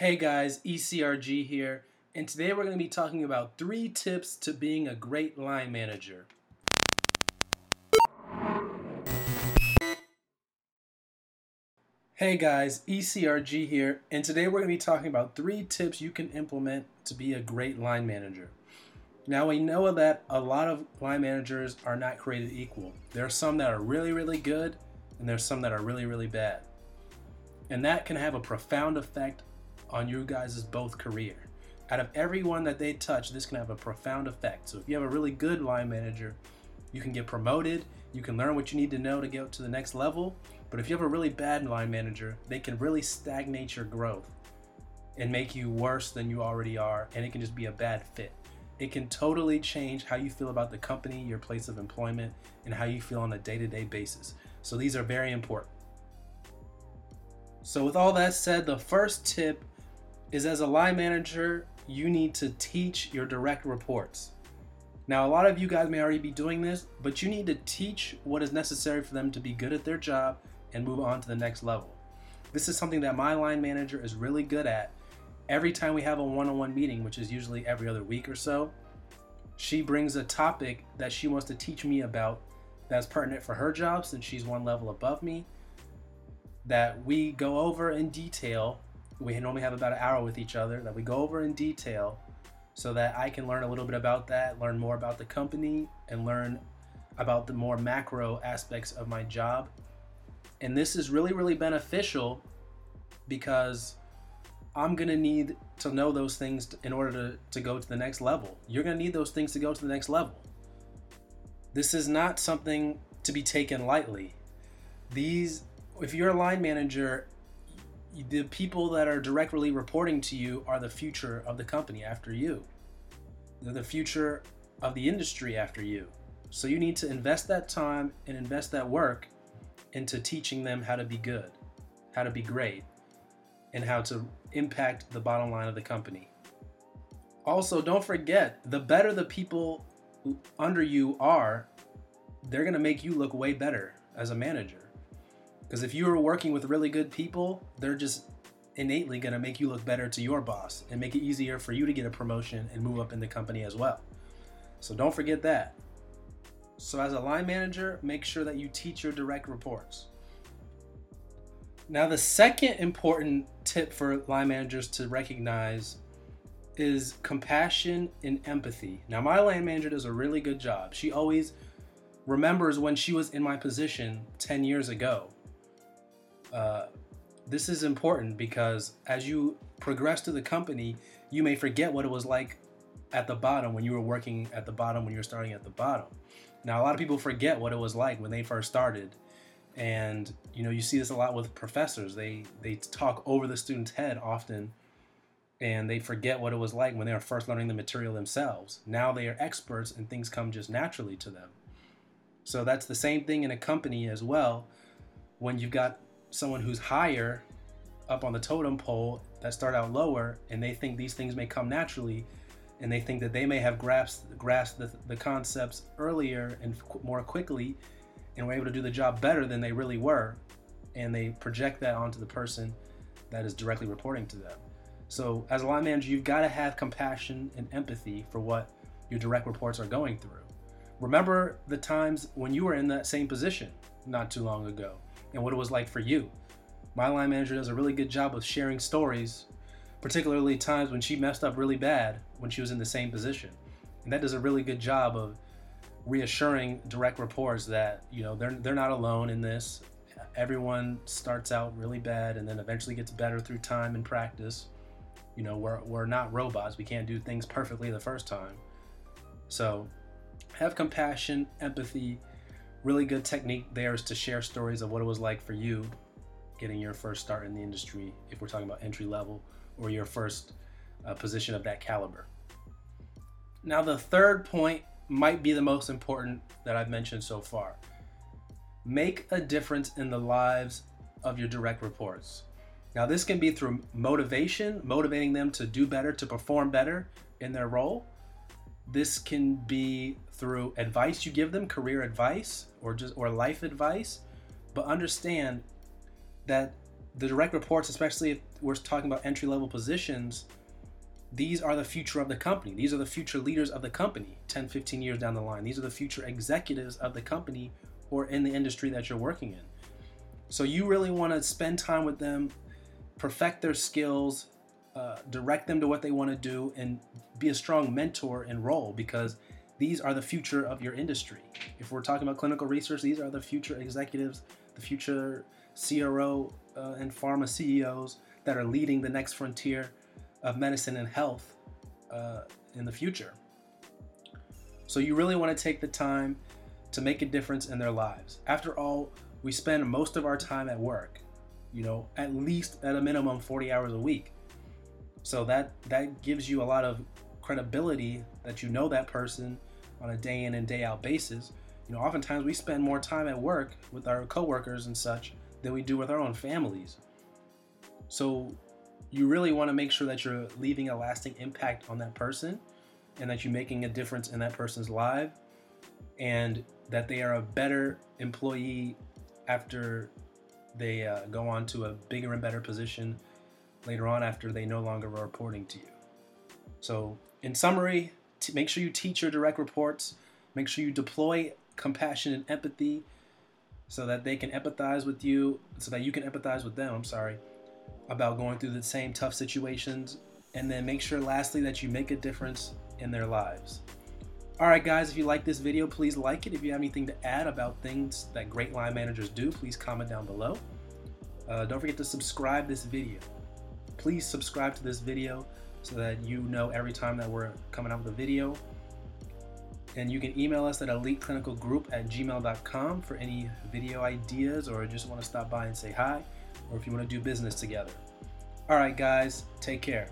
Hey guys, ECRG here, and today we're going to be talking about three tips to being a great line manager. Hey guys, ECRG here, and today we're going to be talking about three tips you can implement to be a great line manager. Now, we know that a lot of line managers are not created equal. There are some that are really, really good, and there's some that are really, really bad. And that can have a profound effect on you guys' both career. Out of everyone that they touch, this can have a profound effect. So if you have a really good line manager, you can get promoted, you can learn what you need to know to get to the next level. But if you have a really bad line manager, they can really stagnate your growth and make you worse than you already are, and it can just be a bad fit. It can totally change how you feel about the company, your place of employment, and how you feel on a day to day basis. So these are very important. So, with all that said, the first tip is as a line manager, you need to teach your direct reports. Now, a lot of you guys may already be doing this, but you need to teach what is necessary for them to be good at their job and move on to the next level. This is something that my line manager is really good at. Every time we have a one on one meeting, which is usually every other week or so, she brings a topic that she wants to teach me about that's pertinent for her job since she's one level above me. That we go over in detail we normally have about an hour with each other that we go over in detail so that I can learn a little bit about that, learn more about the company, and learn about the more macro aspects of my job. And this is really, really beneficial because I'm gonna need to know those things in order to, to go to the next level. You're gonna need those things to go to the next level. This is not something to be taken lightly. These, if you're a line manager the people that are directly reporting to you are the future of the company after you. They're the future of the industry after you. So you need to invest that time and invest that work into teaching them how to be good, how to be great, and how to impact the bottom line of the company. Also, don't forget the better the people under you are, they're going to make you look way better as a manager. Because if you are working with really good people, they're just innately going to make you look better to your boss and make it easier for you to get a promotion and move up in the company as well. So don't forget that. So, as a line manager, make sure that you teach your direct reports. Now, the second important tip for line managers to recognize is compassion and empathy. Now, my line manager does a really good job. She always remembers when she was in my position 10 years ago uh, this is important because as you progress to the company, you may forget what it was like at the bottom when you were working at the bottom when you were starting at the bottom. Now, a lot of people forget what it was like when they first started. And you know, you see this a lot with professors. They they talk over the student's head often and they forget what it was like when they were first learning the material themselves. Now they are experts and things come just naturally to them. So that's the same thing in a company as well. When you've got someone who's higher up on the totem pole that start out lower and they think these things may come naturally and they think that they may have grasped grasped the, the concepts earlier and qu- more quickly and were able to do the job better than they really were and they project that onto the person that is directly reporting to them. So as a line manager you've got to have compassion and empathy for what your direct reports are going through. Remember the times when you were in that same position not too long ago and what it was like for you. My line manager does a really good job of sharing stories, particularly times when she messed up really bad when she was in the same position. And that does a really good job of reassuring direct reports that, you know, they're they're not alone in this. Everyone starts out really bad and then eventually gets better through time and practice. You know, we're, we're not robots. We can't do things perfectly the first time. So have compassion, empathy, really good technique there is to share stories of what it was like for you getting your first start in the industry, if we're talking about entry level or your first uh, position of that caliber. Now, the third point might be the most important that I've mentioned so far. Make a difference in the lives of your direct reports. Now, this can be through motivation, motivating them to do better, to perform better in their role. This can be through advice you give them, career advice or just or life advice, but understand that the direct reports, especially if, we're talking about entry level positions, these are the future of the company. These are the future leaders of the company 10, 15 years down the line. These are the future executives of the company or in the industry that you're working in. So you really want to spend time with them, perfect their skills, uh, direct them to what they want to do, and be a strong mentor and role because these are the future of your industry. If we're talking about clinical research, these are the future executives, the future CRO uh, and pharma CEOs that are leading the next frontier of medicine and health uh, in the future. So you really want to take the time to make a difference in their lives. After all, we spend most of our time at work, you know, at least at a minimum 40 hours a week. So that that gives you a lot of credibility that you know that person on a day in and day out basis. You know, oftentimes we spend more time at work with our coworkers and such than we do with our own families. So you really want to make sure that you're leaving a lasting impact on that person and that you're making a difference in that person's life and that they are a better employee after they uh, go on to a bigger and better position later on after they no longer are reporting to you. So, in summary, t- make sure you teach your direct reports, make sure you deploy compassion and empathy so that they can empathize with you, so that you can empathize with them. I'm sorry about going through the same tough situations, and then make sure, lastly, that you make a difference in their lives. All right, guys, if you like this video, please like it. If you have anything to add about things that great line managers do, please comment down below. Uh, don't forget to subscribe this video. Please subscribe to this video so that you know every time that we're coming out with a video. And you can email us at eliteclinicalgroup at gmail.com for any video ideas or just want to stop by and say hi or if you want to do business together. All right, guys, take care.